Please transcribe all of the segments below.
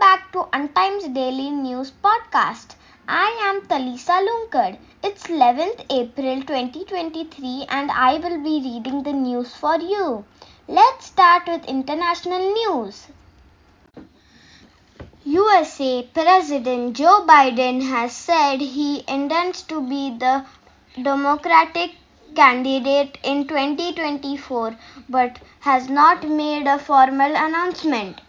back to Untimes Daily News Podcast. I am Talisa Lunkad. It's 11th April 2023 and I will be reading the news for you. Let's start with international news. USA President Joe Biden has said he intends to be the Democratic candidate in 2024 but has not made a formal announcement.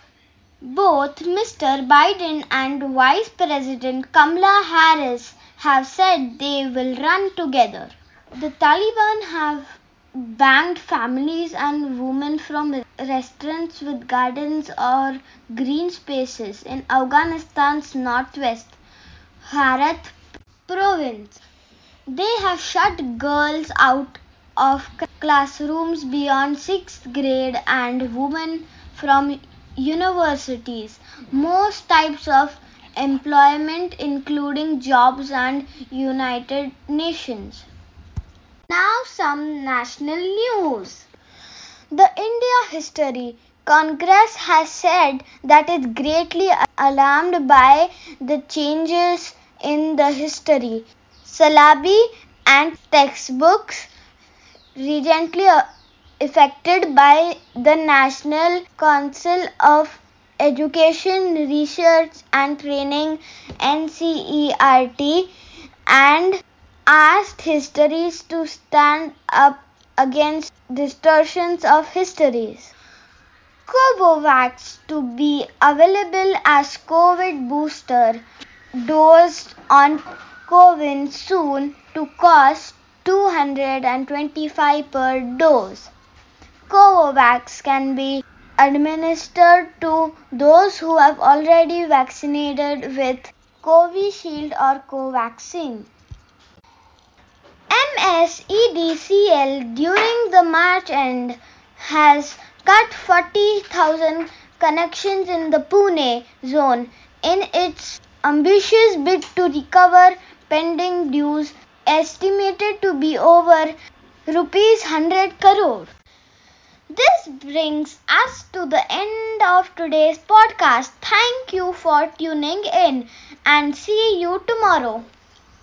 Both Mr. Biden and Vice President Kamala Harris have said they will run together. The Taliban have banned families and women from restaurants with gardens or green spaces in Afghanistan's northwest Herat province. They have shut girls out of classrooms beyond 6th grade and women from universities, most types of employment, including jobs and United Nations. Now, some national news. The India History Congress has said that it's greatly alarmed by the changes in the history, syllabi, and textbooks recently affected by the National Council of Education, Research and Training NCERT and asked histories to stand up against distortions of histories. Covovax to be available as COVID booster dose on Cowin soon to cost 225 per dose. Covovax can be administered to those who have already vaccinated with Covishield or Covaxin. MSEDCL during the March end has cut 40,000 connections in the Pune zone in its ambitious bid to recover pending dues estimated to be over rupees 100 crore. This brings us to the end of today's podcast. Thank you for tuning in and see you tomorrow.